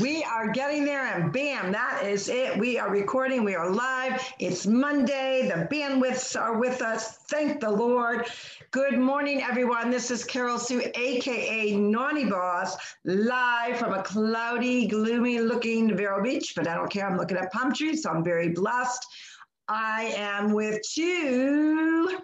We are getting there, and bam, that is it. We are recording, we are live. It's Monday. The bandwidths are with us. Thank the Lord. Good morning, everyone. This is Carol Sue, aka Naughty Boss, live from a cloudy, gloomy looking Vero Beach, but I don't care. I'm looking at palm trees, so I'm very blessed. I am with two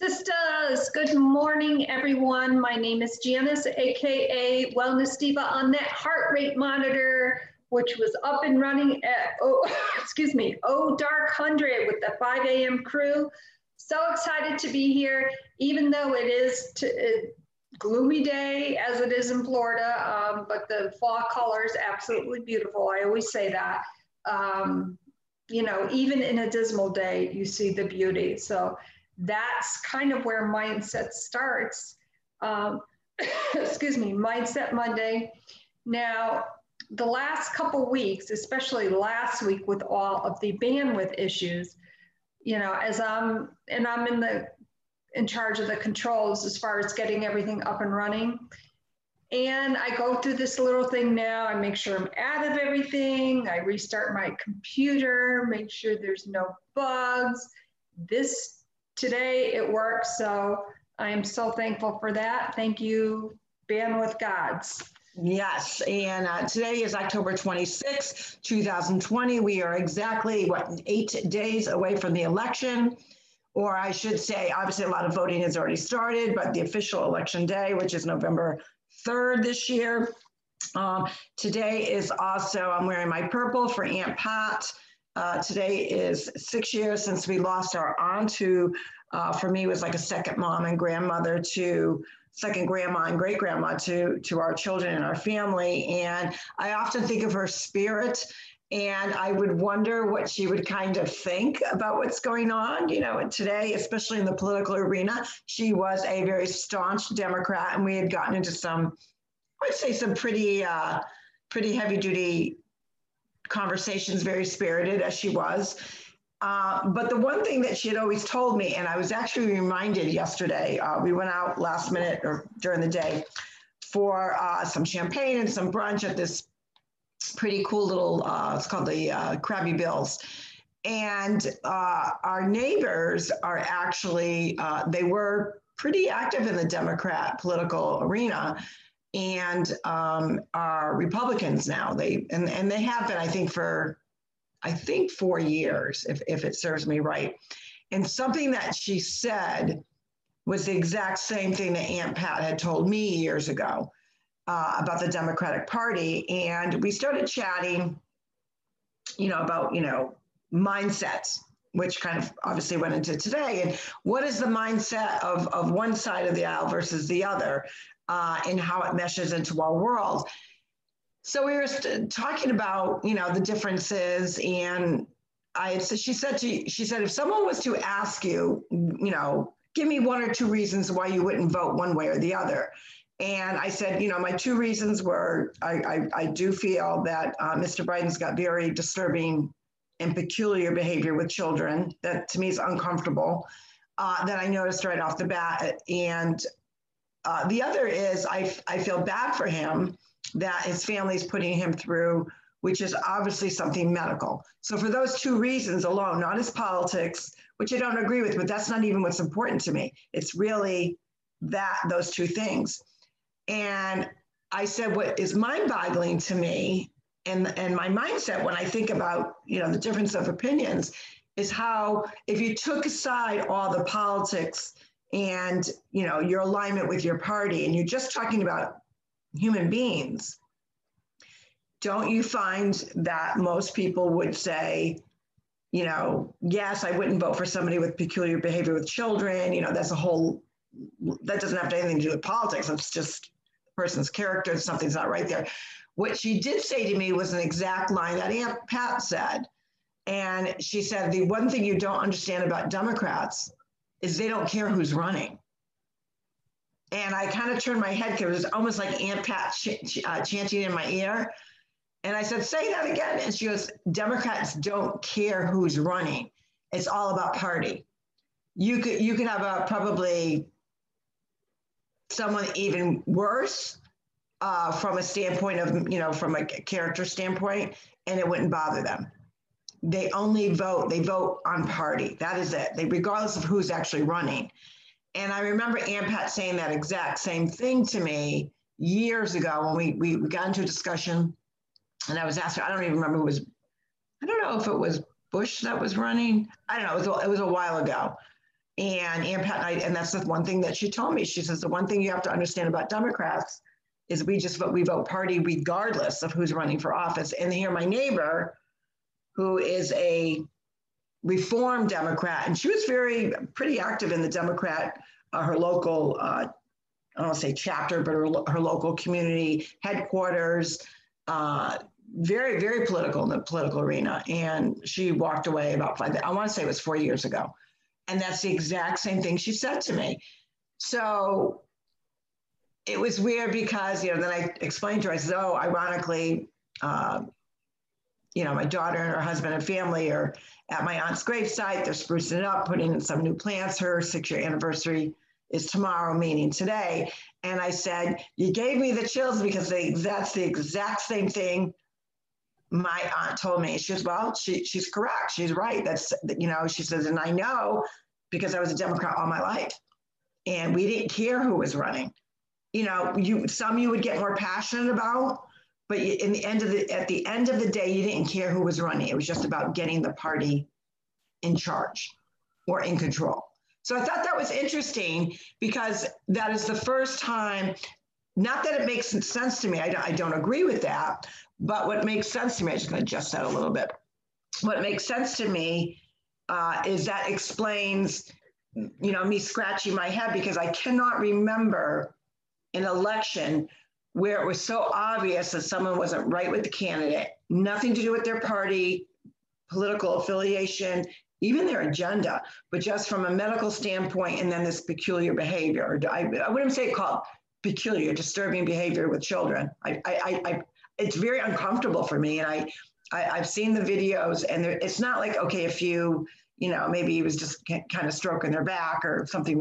Sisters, good morning, everyone. My name is Janice, aka Wellness Diva on that heart rate monitor, which was up and running at, oh, excuse me, oh, dark 100 with the 5 a.m. crew. So excited to be here, even though it is to, a gloomy day as it is in Florida, um, but the fall color is absolutely beautiful. I always say that. Um, you know, even in a dismal day, you see the beauty. So that's kind of where mindset starts. Um, excuse me, Mindset Monday. Now, the last couple weeks, especially last week with all of the bandwidth issues, you know, as I'm and I'm in the in charge of the controls as far as getting everything up and running. And I go through this little thing now. I make sure I'm out of everything. I restart my computer, make sure there's no bugs. This today it works. So I am so thankful for that. Thank you, Bandwidth Gods. Yes, and uh, today is October 26, 2020. We are exactly, what, eight days away from the election. Or I should say, obviously, a lot of voting has already started, but the official election day, which is November 3rd this year. Um, today is also, I'm wearing my purple for Aunt Pat. Uh, today is six years since we lost our aunt, who uh, for me was like a second mom and grandmother to second grandma and great grandma to to our children and our family. And I often think of her spirit. And I would wonder what she would kind of think about what's going on. You know, today, especially in the political arena, she was a very staunch Democrat, and we had gotten into some, I would say, some pretty, uh, pretty heavy duty conversations, very spirited as she was. Uh, but the one thing that she had always told me, and I was actually reminded yesterday, uh, we went out last minute or during the day for uh, some champagne and some brunch at this pretty cool little, uh, it's called the uh, Crabby Bills. And uh, our neighbors are actually, they were pretty active in the Democrat political arena and um, are Republicans now. They and, and they have been, I think, for I think four years, if, if it serves me right. And something that she said was the exact same thing that Aunt Pat had told me years ago uh, about the Democratic Party. And we started chatting, you know, about, you know, mindsets, which kind of obviously went into today. And what is the mindset of, of one side of the aisle versus the other uh, and how it meshes into our world? So we were talking about, you know, the differences and I so she said to she said if someone was to ask you, you know, give me one or two reasons why you wouldn't vote one way or the other. And I said, you know, my two reasons were I, I, I do feel that uh, Mr. Biden's got very disturbing and peculiar behavior with children that to me is uncomfortable uh, that I noticed right off the bat. And uh, the other is I, I feel bad for him that his family is putting him through, which is obviously something medical. So, for those two reasons alone, not his politics, which I don't agree with, but that's not even what's important to me. It's really that, those two things. And I said, what is mind boggling to me and, and my mindset when I think about, you know, the difference of opinions is how if you took aside all the politics and, you know, your alignment with your party and you're just talking about human beings, don't you find that most people would say, you know, yes, I wouldn't vote for somebody with peculiar behavior with children. You know, that's a whole, that doesn't have anything to do with politics. It's just a person's character. Something's not right there. What she did say to me was an exact line that Aunt Pat said. And she said, the one thing you don't understand about Democrats is they don't care who's running. And I kind of turned my head because it was almost like Aunt Pat ch- uh, chanting in my ear. And I said, say that again. And she goes, Democrats don't care who's running. It's all about party. You could you could have a probably someone even worse uh, from a standpoint of, you know, from a character standpoint, and it wouldn't bother them. They only vote, they vote on party. That is it. They, regardless of who's actually running. And I remember Aunt Pat saying that exact same thing to me years ago when we, we, got into a discussion and I was asked, I don't even remember who was, I don't know if it was Bush that was running. I don't know, it was, it was a while ago. And Aunt Pat, and, I, and that's the one thing that she told me. She says, the one thing you have to understand about Democrats is we just vote, we vote party regardless of who's running for office. And here my neighbor, who is a reform Democrat, and she was very pretty active in the Democrat, uh, her local, uh, I don't say chapter, but her, her local community headquarters, uh, very, very political in the political arena. And she walked away about five, I want to say it was four years ago. And that's the exact same thing she said to me. So it was weird because, you know, then I explained to her, I said, oh, ironically, uh, you know, my daughter and her husband and family are at my aunt's gravesite. They're sprucing it up, putting in some new plants. Her six year anniversary is tomorrow, meaning today. And I said, You gave me the chills because they, that's the exact same thing my aunt told me. She says, Well, she, she's correct. She's right. That's, you know, she says, And I know because I was a Democrat all my life. And we didn't care who was running. You know, you some you would get more passionate about, but in the end of the at the end of the day, you didn't care who was running. It was just about getting the party in charge or in control. So I thought that was interesting because that is the first time. Not that it makes sense to me. I don't, I don't agree with that. But what makes sense to me, I'm just going to adjust that a little bit. What makes sense to me uh, is that explains, you know, me scratching my head because I cannot remember an election where it was so obvious that someone wasn't right with the candidate, nothing to do with their party, political affiliation, even their agenda, but just from a medical standpoint, and then this peculiar behavior. I, I wouldn't say called peculiar, disturbing behavior with children. I, I, I, it's very uncomfortable for me, and I, I have seen the videos, and there, it's not like okay, if you, you know, maybe he was just kind of stroking their back or something.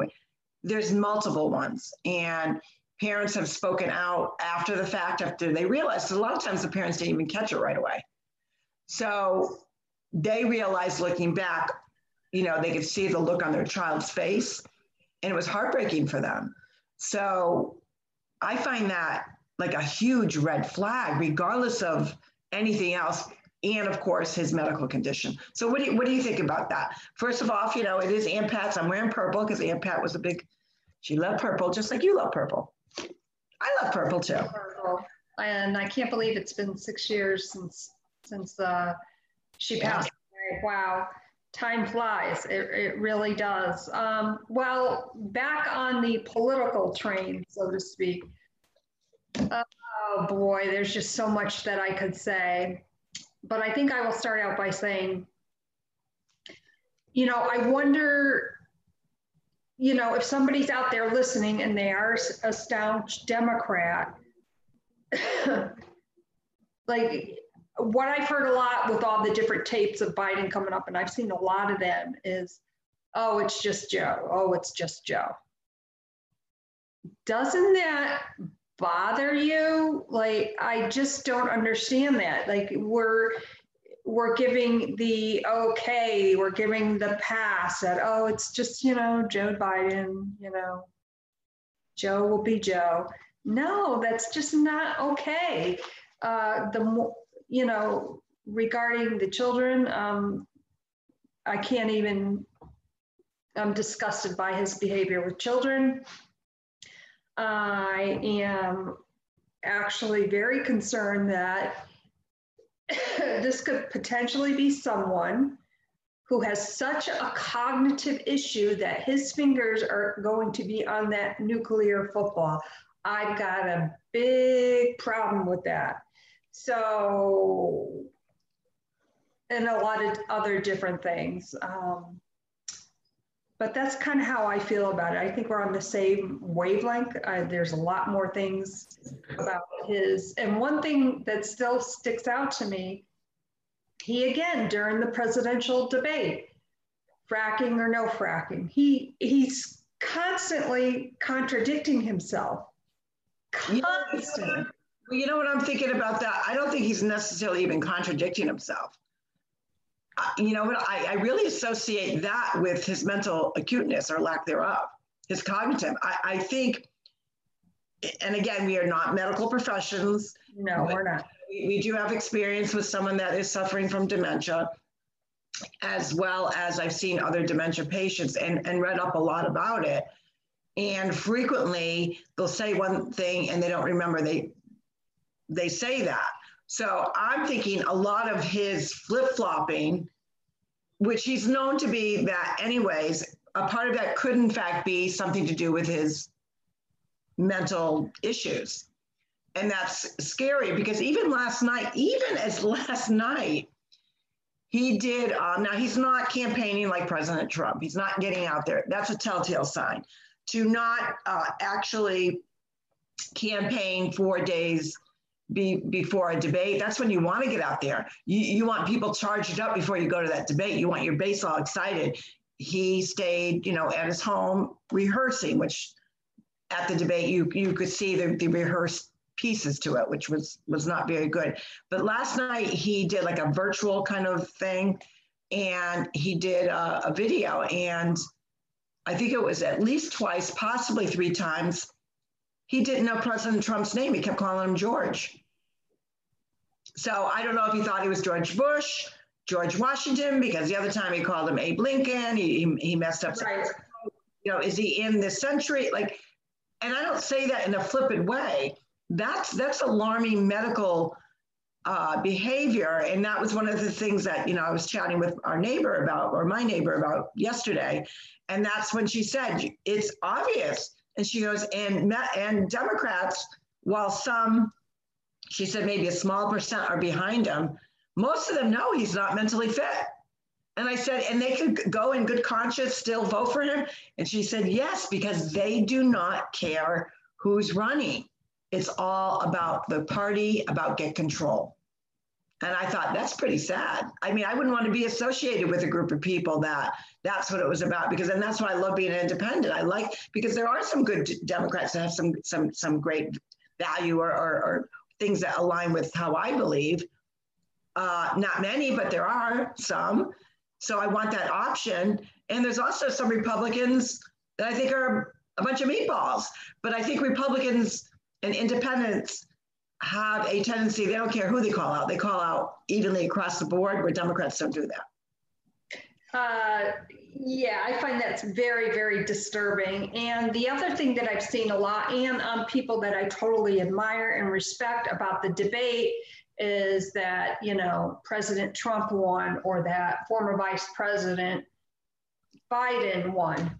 There's multiple ones, and parents have spoken out after the fact, after they realized. a lot of times the parents didn't even catch it right away. So they realized looking back, you know, they could see the look on their child's face, and it was heartbreaking for them. So I find that like a huge red flag, regardless of anything else, and of course his medical condition. So what do you, what do you think about that? First of all, you know, it is Aunt Pat's. I'm wearing purple because Aunt Pat was a big, she loved purple, just like you love purple. I love purple too. Purple. And I can't believe it's been six years since since uh, she passed away. Wow, time flies. It, it really does. Um, well, back on the political train, so to speak. Oh boy, there's just so much that I could say. But I think I will start out by saying, you know, I wonder you know, if somebody's out there listening and they are a staunch Democrat, like what I've heard a lot with all the different tapes of Biden coming up, and I've seen a lot of them, is, oh, it's just Joe. Oh, it's just Joe. Doesn't that bother you? Like, I just don't understand that. Like, we're, we're giving the okay, we're giving the pass that, oh, it's just, you know, Joe Biden, you know, Joe will be Joe. No, that's just not okay. Uh, the you know, regarding the children, um, I can't even, I'm disgusted by his behavior with children. I am actually very concerned that this could potentially be someone who has such a cognitive issue that his fingers are going to be on that nuclear football. I've got a big problem with that. So, and a lot of other different things. Um, but that's kind of how I feel about it. I think we're on the same wavelength. Uh, there's a lot more things about his, and one thing that still sticks out to me, he again during the presidential debate, fracking or no fracking, he he's constantly contradicting himself. Constantly. Well, you know what I'm thinking about that? I don't think he's necessarily even contradicting himself. You know what? I, I really associate that with his mental acuteness or lack thereof, his cognitive. I, I think, and again, we are not medical professions. No, we're not. We, we do have experience with someone that is suffering from dementia, as well as I've seen other dementia patients and, and read up a lot about it. And frequently they'll say one thing and they don't remember they they say that. So I'm thinking a lot of his flip flopping, which he's known to be that anyways, a part of that could in fact be something to do with his mental issues. And that's scary because even last night, even as last night, he did, um, now he's not campaigning like President Trump. He's not getting out there. That's a telltale sign. To not uh, actually campaign four days be, before a debate, that's when you want to get out there. You, you want people charged up before you go to that debate. You want your base all excited. He stayed, you know, at his home rehearsing, which at the debate you you could see the, the rehearsed pieces to it, which was was not very good. But last night he did like a virtual kind of thing, and he did a, a video, and I think it was at least twice, possibly three times. He didn't know President Trump's name. He kept calling him George. So I don't know if he thought he was George Bush, George Washington, because the other time he called him Abe Lincoln. He, he, he messed up. Right. You know, is he in this century? Like, and I don't say that in a flippant way. That's that's alarming medical uh, behavior, and that was one of the things that you know I was chatting with our neighbor about, or my neighbor about yesterday, and that's when she said it's obvious, and she goes and and Democrats, while some, she said maybe a small percent are behind him, most of them know he's not mentally fit. And I said, and they could go in good conscience, still vote for him. And she said, yes, because they do not care who's running. It's all about the party, about get control. And I thought that's pretty sad. I mean, I wouldn't want to be associated with a group of people that that's what it was about because and that's why I love being independent. I like because there are some good Democrats that have some some some great value or, or, or things that align with how I believe. Uh, not many, but there are some. So I want that option. And there's also some Republicans that I think are a bunch of meatballs. But I think Republicans and independents have a tendency, they don't care who they call out, they call out evenly across the board, where Democrats don't do that. Uh, yeah, I find that's very, very disturbing. And the other thing that I've seen a lot, and um, people that I totally admire and respect about the debate, is that, you know, President Trump won or that former Vice President Biden won.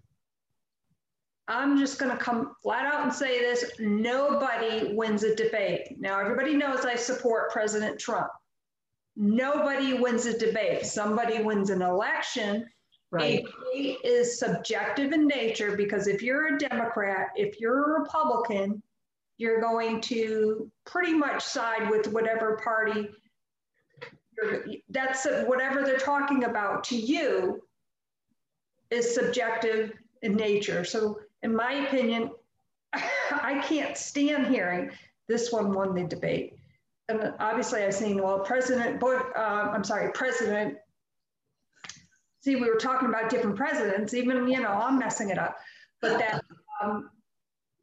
I'm just going to come flat out and say this nobody wins a debate. Now, everybody knows I support President Trump. Nobody wins a debate. Somebody wins an election. Right. A debate is subjective in nature because if you're a Democrat, if you're a Republican, you're going to pretty much side with whatever party that's whatever they're talking about to you is subjective in nature. So, in my opinion, I can't stand hearing this one won the debate. And obviously, I've seen, well, President, uh, I'm sorry, President, see, we were talking about different presidents, even, you know, I'm messing it up, but that um,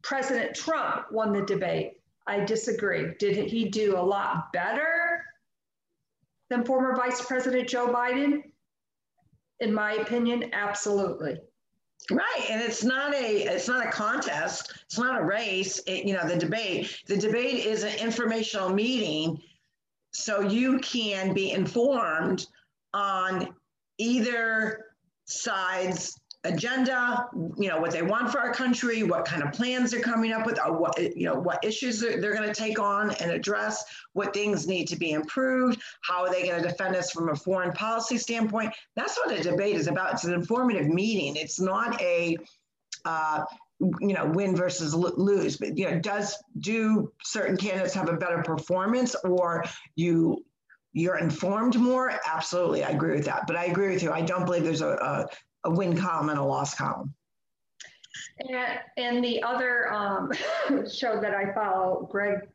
President Trump won the debate. I disagree. Did he do a lot better than former Vice President Joe Biden? In my opinion, absolutely. Right, and it's not a it's not a contest. It's not a race. It, you know, the debate. The debate is an informational meeting, so you can be informed on either side's agenda, you know, what they want for our country, what kind of plans they're coming up with, what, you know, what issues they're, they're going to take on and address, what things need to be improved, how are they going to defend us from a foreign policy standpoint. That's what a debate is about. It's an informative meeting. It's not a, uh, you know, win versus lose, but, you know, does, do certain candidates have a better performance or you you're informed more absolutely i agree with that but i agree with you i don't believe there's a, a, a win column and a loss column. And, and the other um, show that I follow, Greg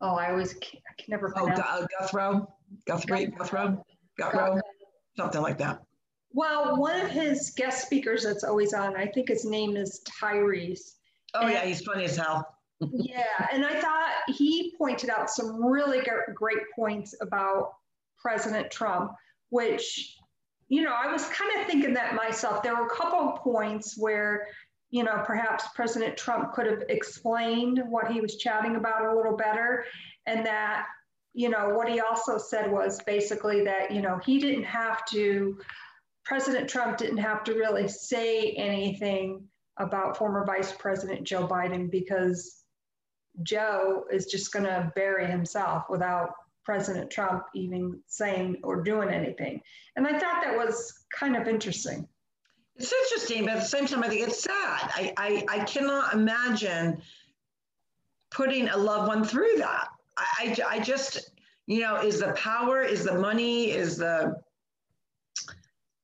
Oh, I always I can never Oh, pronounce. Gu- Guthrow, Guthrie, Guthrow, Guthrow, something like that. Well, one of his guest speakers that's always on, I think his name is Tyrese. Oh yeah, he's funny as hell. yeah, and I thought he pointed out some really gr- great points about President Trump, which, you know, I was kind of thinking that myself. There were a couple of points where, you know, perhaps President Trump could have explained what he was chatting about a little better, and that, you know, what he also said was basically that, you know, he didn't have to. President Trump didn't have to really say anything about former Vice President Joe Biden because Joe is just going to bury himself without President Trump even saying or doing anything. And I thought that was kind of interesting. It's interesting, but at the same time, I think it's sad. I, I, I cannot imagine putting a loved one through that. I, I, I just, you know, is the power, is the money, is the,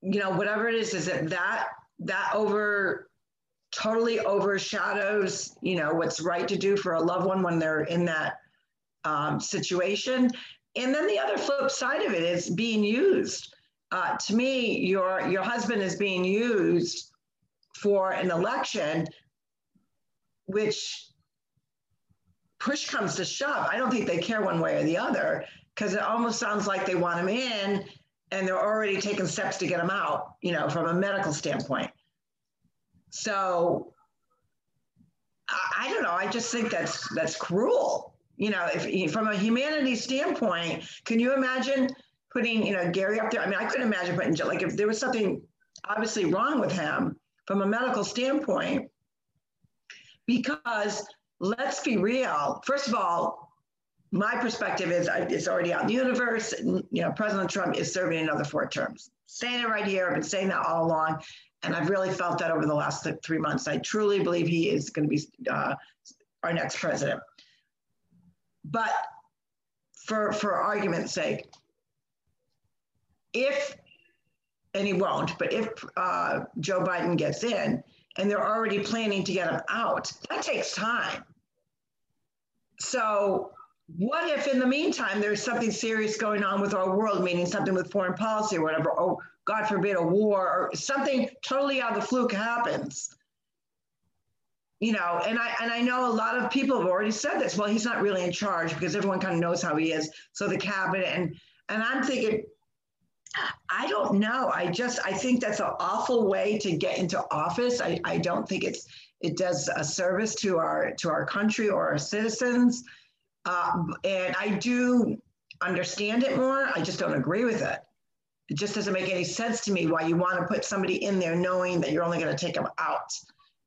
you know, whatever it is, is it that, that over, totally overshadows, you know, what's right to do for a loved one when they're in that um, situation. And then the other flip side of it is being used. Uh, to me, your your husband is being used for an election, which push comes to shove. I don't think they care one way or the other because it almost sounds like they want him in and they're already taking steps to get him out, you know, from a medical standpoint. So I, I don't know. I just think that's that's cruel. You know, if from a humanity standpoint, can you imagine putting, you know, Gary up there? I mean, I couldn't imagine putting like if there was something obviously wrong with him from a medical standpoint, because let's be real. First of all, my perspective is it's already out in the universe. You know, President Trump is serving another four terms. Saying it right here. I've been saying that all along. And I've really felt that over the last three months. I truly believe he is going to be uh, our next president. But for, for argument's sake, if, and he won't, but if uh, Joe Biden gets in and they're already planning to get him out, that takes time. So, what if in the meantime there's something serious going on with our world, meaning something with foreign policy or whatever, or God forbid a war or something totally out of the fluke happens? You know, and I and I know a lot of people have already said this. Well, he's not really in charge because everyone kind of knows how he is. So the cabinet and and I'm thinking, I don't know. I just I think that's an awful way to get into office. I, I don't think it's it does a service to our to our country or our citizens. Uh, and I do understand it more. I just don't agree with it. It just doesn't make any sense to me why you want to put somebody in there knowing that you're only going to take them out.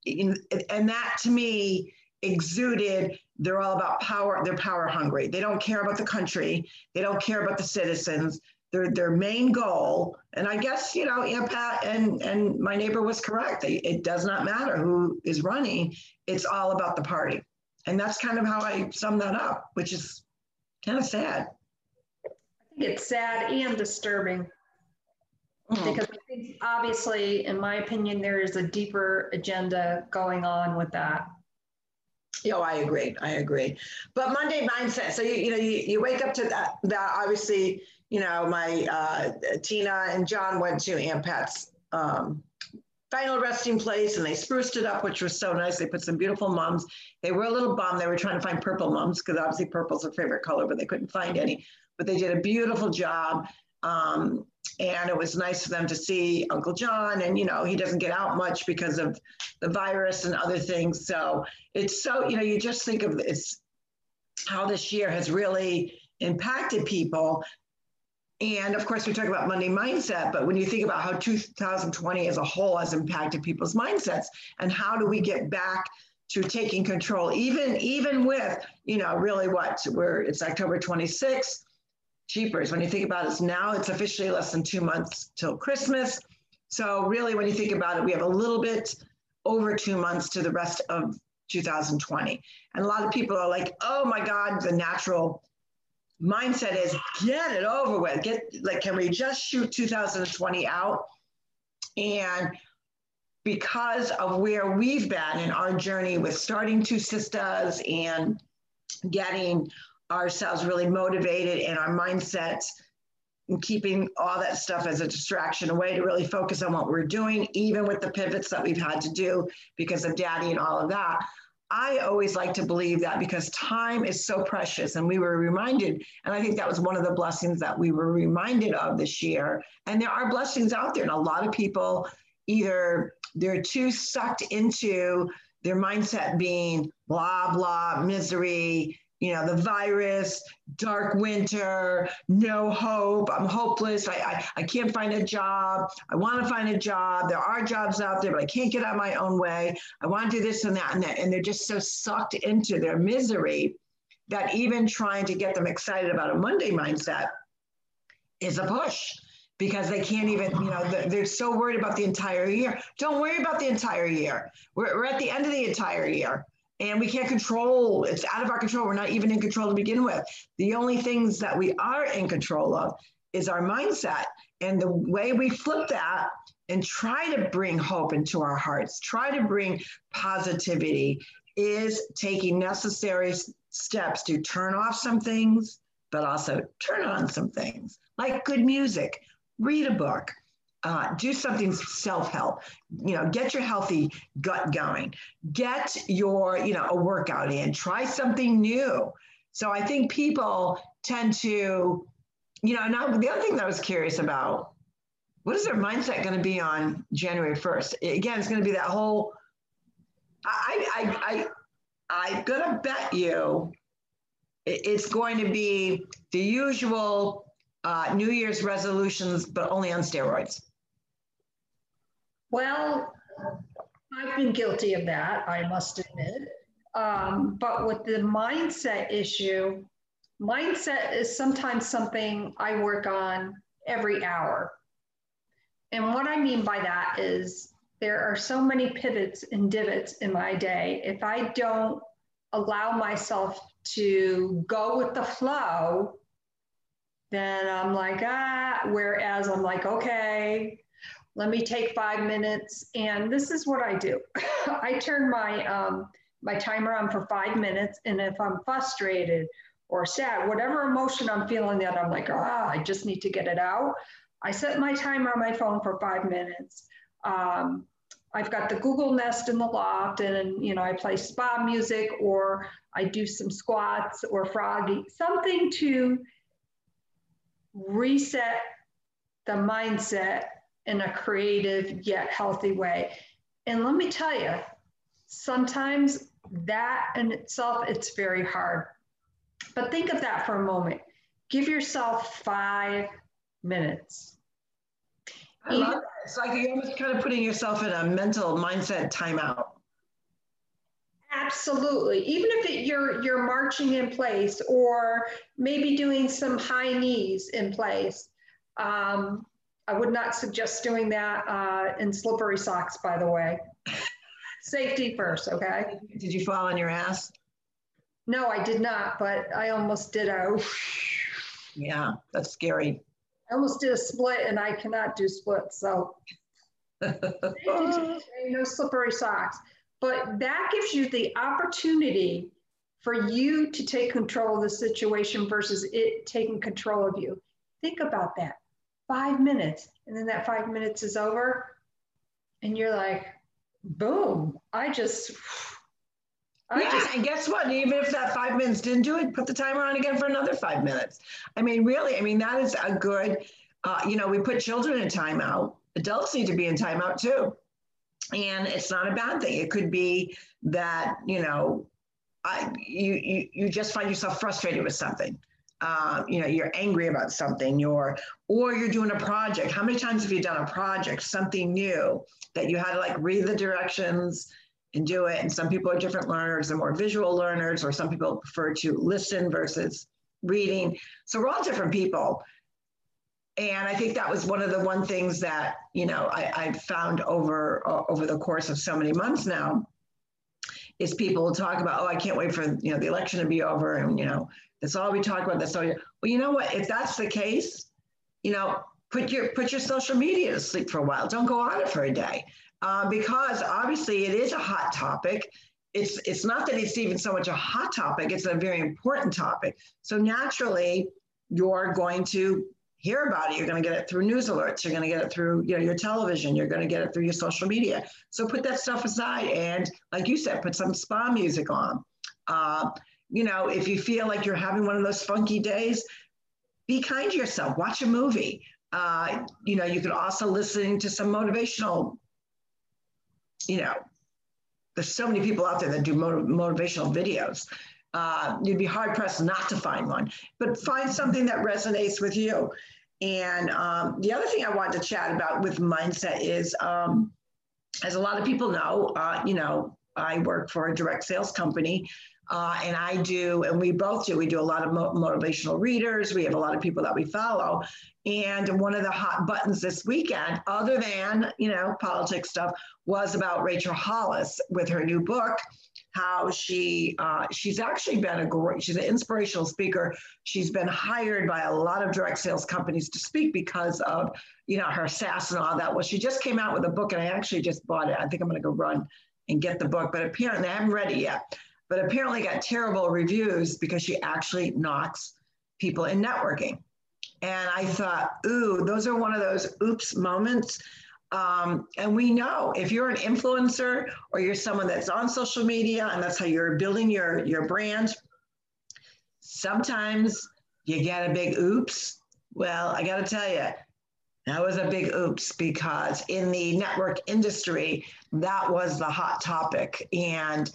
And that to me exuded they're all about power. They're power hungry. They don't care about the country. They don't care about the citizens. Their, their main goal, and I guess, you know, Pat and, and my neighbor was correct. It does not matter who is running. It's all about the party. And that's kind of how I sum that up, which is kind of sad. I think it's sad and disturbing mm-hmm. because obviously, in my opinion, there is a deeper agenda going on with that. Yeah, oh, I agree. I agree. But Monday mindset. So you you know you, you wake up to that. That obviously you know my uh, Tina and John went to Aunt Pat's um, final resting place and they spruced it up, which was so nice. They put some beautiful mums. They were a little bummed. They were trying to find purple mums because obviously purple's their favorite color, but they couldn't find any. But they did a beautiful job. Um, and it was nice for them to see Uncle John. And, you know, he doesn't get out much because of the virus and other things. So it's so, you know, you just think of this, how this year has really impacted people and of course, we talk about Monday mindset, but when you think about how 2020 as a whole has impacted people's mindsets and how do we get back to taking control, even, even with, you know, really what, where it's October 26th, cheapers. When you think about it, now it's officially less than two months till Christmas. So really, when you think about it, we have a little bit over two months to the rest of 2020. And a lot of people are like, oh my God, the natural mindset is get it over with. Get like, can we just shoot 2020 out? And because of where we've been in our journey with starting Two Sisters and getting ourselves really motivated and our mindset and keeping all that stuff as a distraction away to really focus on what we're doing, even with the pivots that we've had to do because of daddy and all of that. I always like to believe that because time is so precious. And we were reminded, and I think that was one of the blessings that we were reminded of this year. And there are blessings out there. And a lot of people either they're too sucked into their mindset being blah, blah, misery, you know, the virus, dark winter, no hope, I'm hopeless, I, I, I can't find a job, I want to find a job, there are jobs out there, but I can't get out my own way, I want to do this and that and that. And they're just so sucked into their misery that even trying to get them excited about a Monday mindset is a push because they can't even, you know, they're so worried about the entire year. Don't worry about the entire year. We're, we're at the end of the entire year and we can't control it's out of our control. We're not even in control to begin with. The only things that we are in control of is our mindset and the way we flip that and try to bring hope into our hearts try to bring positivity is taking necessary steps to turn off some things but also turn on some things like good music read a book uh, do something self-help. You know get your healthy gut going. Get your you know a workout in. Try something new. So i think people tend to you know now the other thing that i was curious about what is their mindset going to be on january 1st again it's going to be that whole i i i i'm going to bet you it's going to be the usual uh, New Year's resolutions, but only on steroids. Well, I've been guilty of that, I must admit. Um, but with the mindset issue, mindset is sometimes something I work on every hour. And what I mean by that is there are so many pivots and divots in my day. If I don't allow myself to go with the flow, then I'm like, ah, whereas I'm like, okay, let me take five minutes. And this is what I do. I turn my, um, my timer on for five minutes. And if I'm frustrated or sad, whatever emotion I'm feeling that I'm like, ah, I just need to get it out. I set my timer on my phone for five minutes. Um, I've got the Google Nest in the loft, and you know I play spa music, or I do some squats or froggy, something to reset the mindset in a creative yet healthy way. And let me tell you, sometimes that in itself, it's very hard. But think of that for a moment. Give yourself five minutes. I love that. It's like you're almost kind of putting yourself in a mental mindset timeout. Absolutely. Even if it, you're you're marching in place, or maybe doing some high knees in place, um, I would not suggest doing that uh, in slippery socks, by the way. Safety first, okay? Did you fall on your ass? No, I did not, but I almost did a. Yeah, that's scary. I almost did a split and I cannot do splits, so. no slippery socks. But that gives you the opportunity for you to take control of the situation versus it taking control of you. Think about that five minutes. And then that five minutes is over. And you're like, boom, I just. I yeah, just, and guess what? Even if that five minutes didn't do it, put the timer on again for another five minutes. I mean, really, I mean, that is a good, uh, you know, we put children in timeout. Adults need to be in timeout too. And it's not a bad thing. It could be that, you know, I, you, you, you just find yourself frustrated with something. Uh, you know you're angry about something you're or you're doing a project. How many times have you done a project something new that you had to like read the directions and do it? And some people are different learners and more visual learners or some people prefer to listen versus reading. So we're all different people and i think that was one of the one things that you know i, I found over uh, over the course of so many months now is people talk about oh i can't wait for you know the election to be over and you know that's all we talk about. That's all. You, well, you know what? If that's the case, you know, put your put your social media to sleep for a while. Don't go on it for a day, uh, because obviously it is a hot topic. it's it's not that it's even so much a hot topic; it's a very important topic. So naturally, you're going to hear about it. You're going to get it through news alerts. You're going to get it through you know, your television. You're going to get it through your social media. So put that stuff aside and, like you said, put some spa music on. Uh, you know, if you feel like you're having one of those funky days, be kind to yourself. Watch a movie. Uh, you know, you could also listen to some motivational. You know, there's so many people out there that do motiv- motivational videos. Uh, you'd be hard pressed not to find one, but find something that resonates with you. And um, the other thing I wanted to chat about with mindset is, um, as a lot of people know, uh, you know, I work for a direct sales company. Uh, and I do, and we both do, we do a lot of mo- motivational readers. We have a lot of people that we follow. And one of the hot buttons this weekend, other than, you know, politics stuff, was about Rachel Hollis with her new book how she uh, she's actually been a great she's an inspirational speaker. She's been hired by a lot of direct sales companies to speak because of you know her sass and all that. Well she just came out with a book and i actually just bought it. I think i'm going to go run and get the book but apparently i haven't read it yet but apparently got terrible reviews because she actually knocks people in networking. And i thought ooh those are one of those oops moments um, and we know if you're an influencer or you're someone that's on social media and that's how you're building your, your brand, sometimes you get a big oops. Well, I got to tell you, that was a big oops because in the network industry, that was the hot topic. And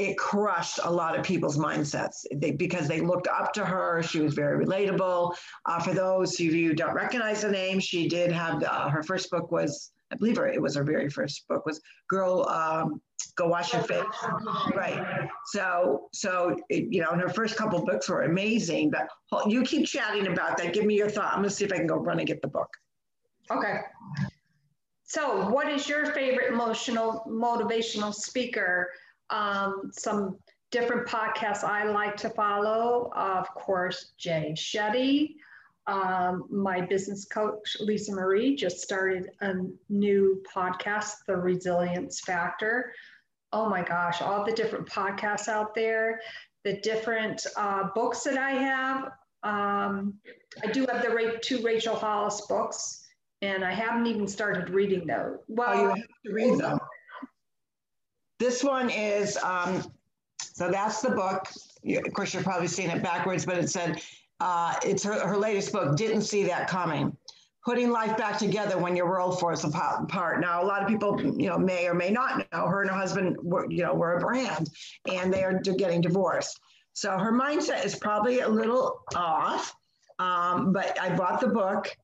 it crushed a lot of people's mindsets they, because they looked up to her. She was very relatable. Uh, for those of you who don't recognize the name, she did have uh, her first book was, I believe her, it was her very first book was Girl, um, Go Wash Your Face. Right. So, so it, you know, and her first couple books were amazing. But you keep chatting about that. Give me your thought. I'm gonna see if I can go run and get the book. Okay. So, what is your favorite emotional motivational speaker? Um, some different podcasts I like to follow. Of course, Jay Shetty. Um, my business coach, Lisa Marie, just started a new podcast, The Resilience Factor. Oh my gosh, all the different podcasts out there, the different uh, books that I have. Um, I do have the two Rachel Hollis books, and I haven't even started reading those. Well, oh, you have to read them. This one is, um, so that's the book. Of course, you're probably seeing it backwards, but it said, uh, it's her, her latest book, Didn't See That Coming. Putting life back together when your world falls apart. Now, a lot of people, you know, may or may not know her and her husband were, you know, were a brand, and they are getting divorced. So her mindset is probably a little off. Um, but I bought the book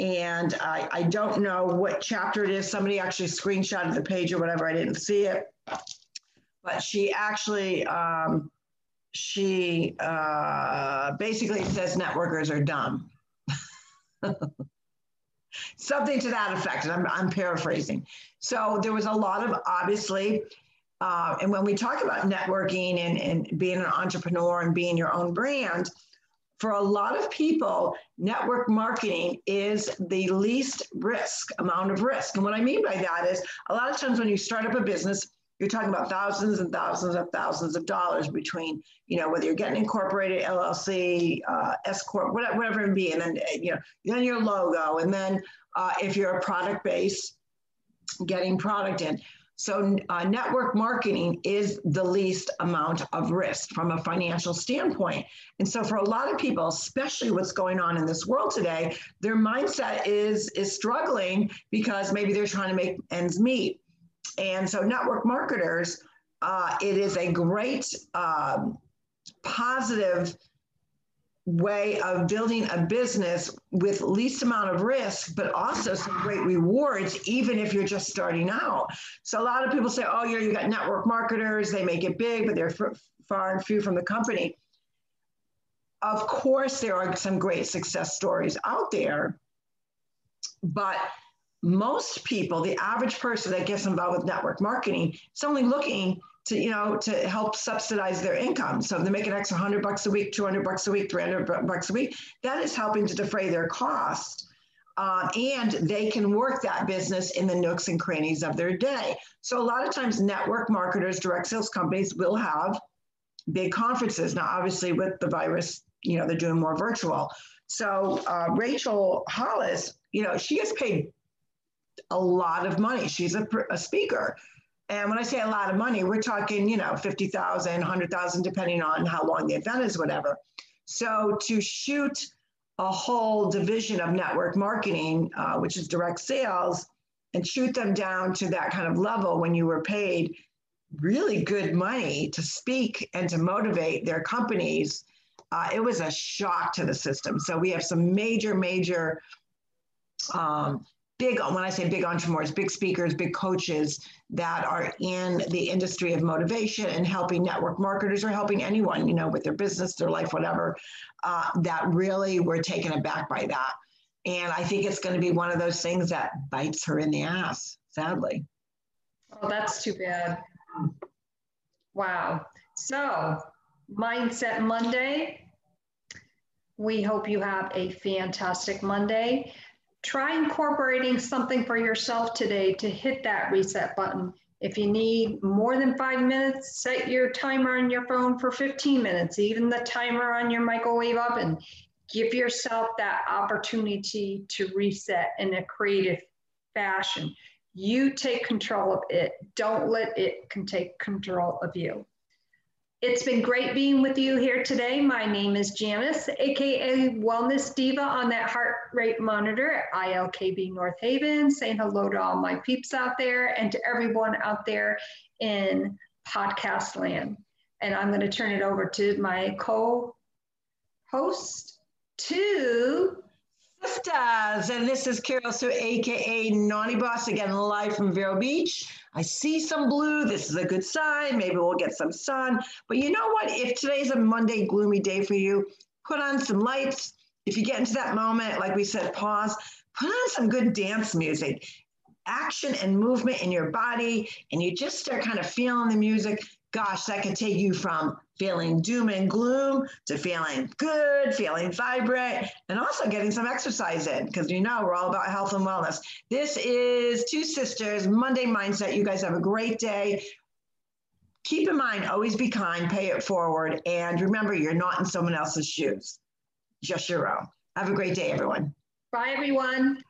and I, I don't know what chapter it is. Somebody actually screenshotted the page or whatever. I didn't see it. But she actually, um, she uh, basically says networkers are dumb. Something to that effect. And I'm, I'm paraphrasing. So there was a lot of obviously, uh, and when we talk about networking and, and being an entrepreneur and being your own brand, for a lot of people, network marketing is the least risk amount of risk. And what I mean by that is a lot of times when you start up a business, you're talking about thousands and thousands of thousands of dollars between, you know, whether you're getting incorporated, LLC, uh, S corp, whatever, whatever it be, and then you know, then your logo, and then uh, if you're a product base, getting product in. So, uh, network marketing is the least amount of risk from a financial standpoint. And so, for a lot of people, especially what's going on in this world today, their mindset is is struggling because maybe they're trying to make ends meet. And so, network marketers, uh, it is a great um, positive way of building a business with least amount of risk but also some great rewards even if you're just starting out. So a lot of people say oh yeah you got network marketers they make it big but they're f- far and few from the company. Of course there are some great success stories out there but most people the average person that gets involved with network marketing is only looking to you know to help subsidize their income so if they make an extra 100 bucks a week 200 bucks a week 300 bucks a week that is helping to defray their cost Um, and they can work that business in the nooks and crannies of their day. So a lot of times network marketers, direct sales companies will have big conferences. Now, obviously with the virus, you know, they're doing more virtual. So uh, Rachel Hollis, you know, she gets paid a lot of money. She's a, a speaker. And when I say a lot of money, we're talking, you know, 50,000, 100,000, depending on how long the event is, whatever. So to shoot a whole division of network marketing, uh, which is direct sales, and shoot them down to that kind of level when you were paid really good money to speak and to motivate their companies, uh, it was a shock to the system. So we have some major, major um, big, when I say big entrepreneurs, big speakers, big coaches that are in the industry of motivation and helping network marketers or helping anyone, you know, with their business, their life, whatever, uh, that really were taken aback by that. And I think it's going to be one of those things that bites her in the ass, sadly. Oh, that's too bad. Wow. So, Mindset Monday. We hope you have a fantastic Monday try incorporating something for yourself today to hit that reset button. If you need more than five minutes, set your timer on your phone for 15 minutes, even the timer on your microwave oven. Give yourself that opportunity to reset in a creative fashion. You take control of it. Don't let it can take control of you. It's been great being with you here today. My name is Janice, aka Wellness Diva on that heart rate monitor at ILKB North Haven. Saying hello to all my peeps out there and to everyone out there in podcast land. And I'm going to turn it over to my co host, to Sisters. And this is Carol Sue, aka Naughty Boss, again, live from Vero Beach. I see some blue. This is a good sign. Maybe we'll get some sun. But you know what? If today's a Monday gloomy day for you, put on some lights. If you get into that moment, like we said, pause, put on some good dance music, action and movement in your body, and you just start kind of feeling the music gosh, that could take you from feeling doom and gloom to feeling good, feeling vibrant, and also getting some exercise in because you know we're all about health and wellness. This is Two Sisters Monday Mindset. You guys have a great day. Keep in mind, always be kind, pay it forward, and remember, you're not in someone else's shoes, just your own. Have a great day, everyone. Bye, everyone.